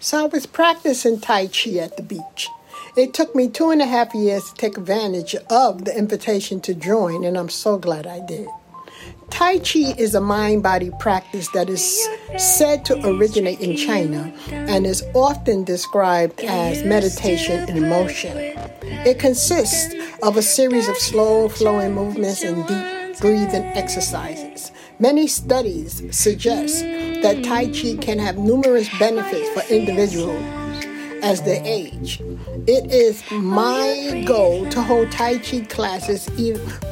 So I was practicing Tai Chi at the beach. It took me two and a half years to take advantage of the invitation to join, and I'm so glad I did. Tai Chi is a mind body practice that is said to originate in China and is often described as meditation in motion. It consists of a series of slow flowing movements and deep breathing exercises. Many studies suggest that Tai Chi can have numerous benefits for individuals as they age. It is my goal to hold Tai Chi classes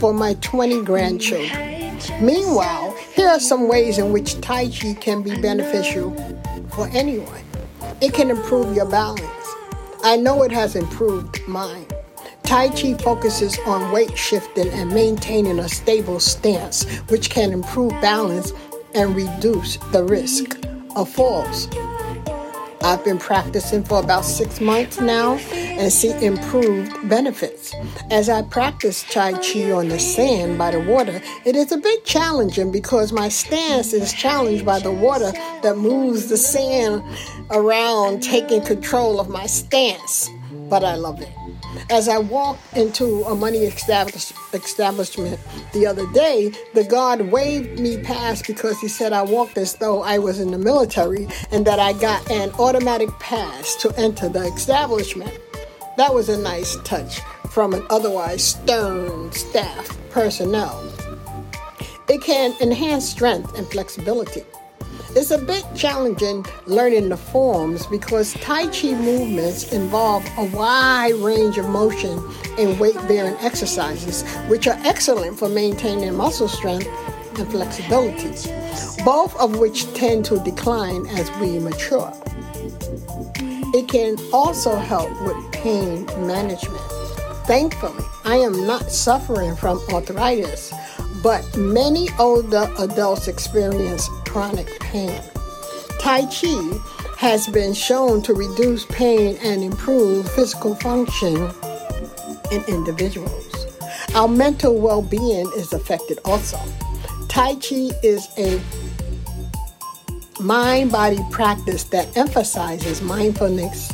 for my 20 grandchildren. Meanwhile, here are some ways in which Tai Chi can be beneficial for anyone. It can improve your balance. I know it has improved mine. Tai Chi focuses on weight shifting and maintaining a stable stance, which can improve balance and reduce the risk of falls. I've been practicing for about six months now and see improved benefits. As I practice Tai Chi on the sand by the water, it is a bit challenging because my stance is challenged by the water that moves the sand around, taking control of my stance. But I love it. As I walked into a money establish- establishment the other day, the guard waved me past because he said I walked as though I was in the military and that I got an automatic pass to enter the establishment. That was a nice touch from an otherwise stern staff personnel. It can enhance strength and flexibility. It's a bit challenging learning the forms because Tai Chi movements involve a wide range of motion and weight bearing exercises, which are excellent for maintaining muscle strength and flexibility, both of which tend to decline as we mature. It can also help with pain management. Thankfully, I am not suffering from arthritis but many older adults experience chronic pain. Tai Chi has been shown to reduce pain and improve physical function in individuals. Our mental well being is affected also. Tai Chi is a mind body practice that emphasizes mindfulness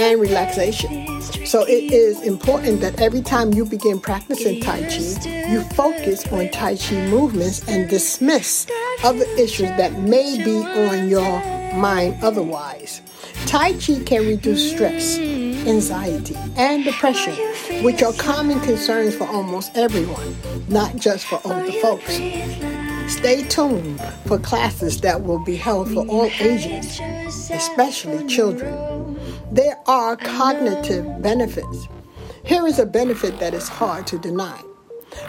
and relaxation. So it is important that every time you begin practicing Tai Chi, you focus on Tai Chi movements and dismiss other issues that may be on your mind otherwise. Tai Chi can reduce stress, anxiety, and depression, which are common concerns for almost everyone, not just for older folks. Stay tuned for classes that will be held for all ages, especially children. There are cognitive benefits. Here is a benefit that is hard to deny.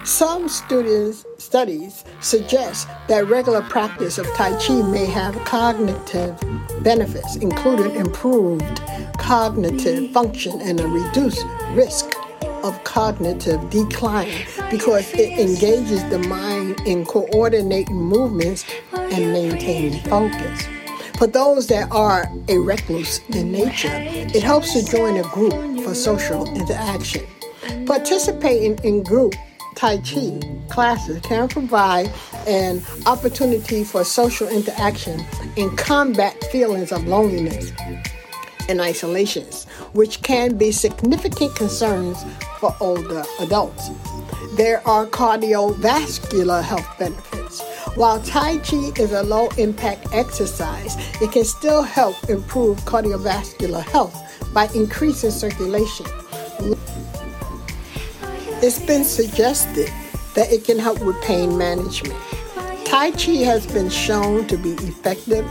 Some students studies suggest that regular practice of Tai Chi may have cognitive benefits, including improved cognitive function and a reduced risk of cognitive decline because it engages the mind in coordinating movements and maintaining focus. For those that are a recluse in nature, it helps to join a group for social interaction. Participating in group Tai Chi classes can provide an opportunity for social interaction and combat feelings of loneliness and isolations, which can be significant concerns for older adults. There are cardiovascular health benefits. While Tai Chi is a low impact exercise, it can still help improve cardiovascular health by increasing circulation. It's been suggested that it can help with pain management. Tai Chi has been shown to be effective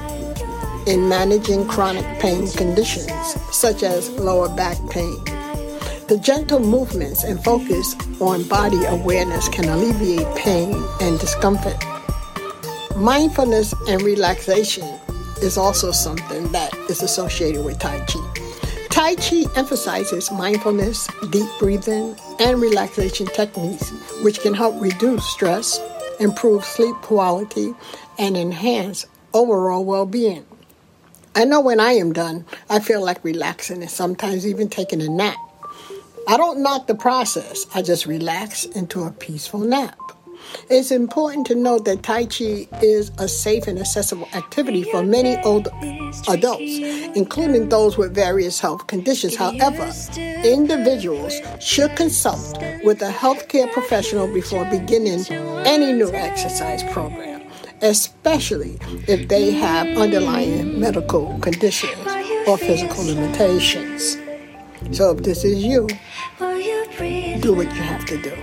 in managing chronic pain conditions such as lower back pain. The gentle movements and focus on body awareness can alleviate pain and discomfort. Mindfulness and relaxation is also something that is associated with Tai Chi. Tai Chi emphasizes mindfulness, deep breathing, and relaxation techniques, which can help reduce stress, improve sleep quality, and enhance overall well being. I know when I am done, I feel like relaxing and sometimes even taking a nap. I don't knock the process, I just relax into a peaceful nap. It's important to note that Tai Chi is a safe and accessible activity for many older adults, including those with various health conditions. However, individuals should consult with a healthcare professional before beginning any new exercise program, especially if they have underlying medical conditions or physical limitations. So if this is you, do what you have to do.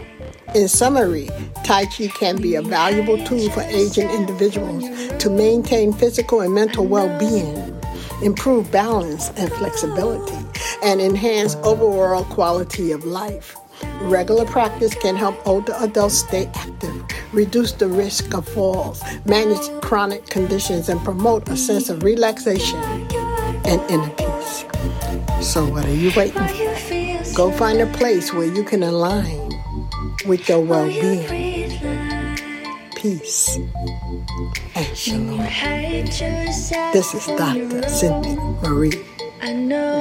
In summary, Tai Chi can be a valuable tool for aging individuals to maintain physical and mental well being, improve balance and flexibility, and enhance overall quality of life. Regular practice can help older adults stay active, reduce the risk of falls, manage chronic conditions, and promote a sense of relaxation and inner peace. So, what are you waiting for? Go find a place where you can align with your well being, peace, and shalom. This is Dr. Cindy Marie. I know.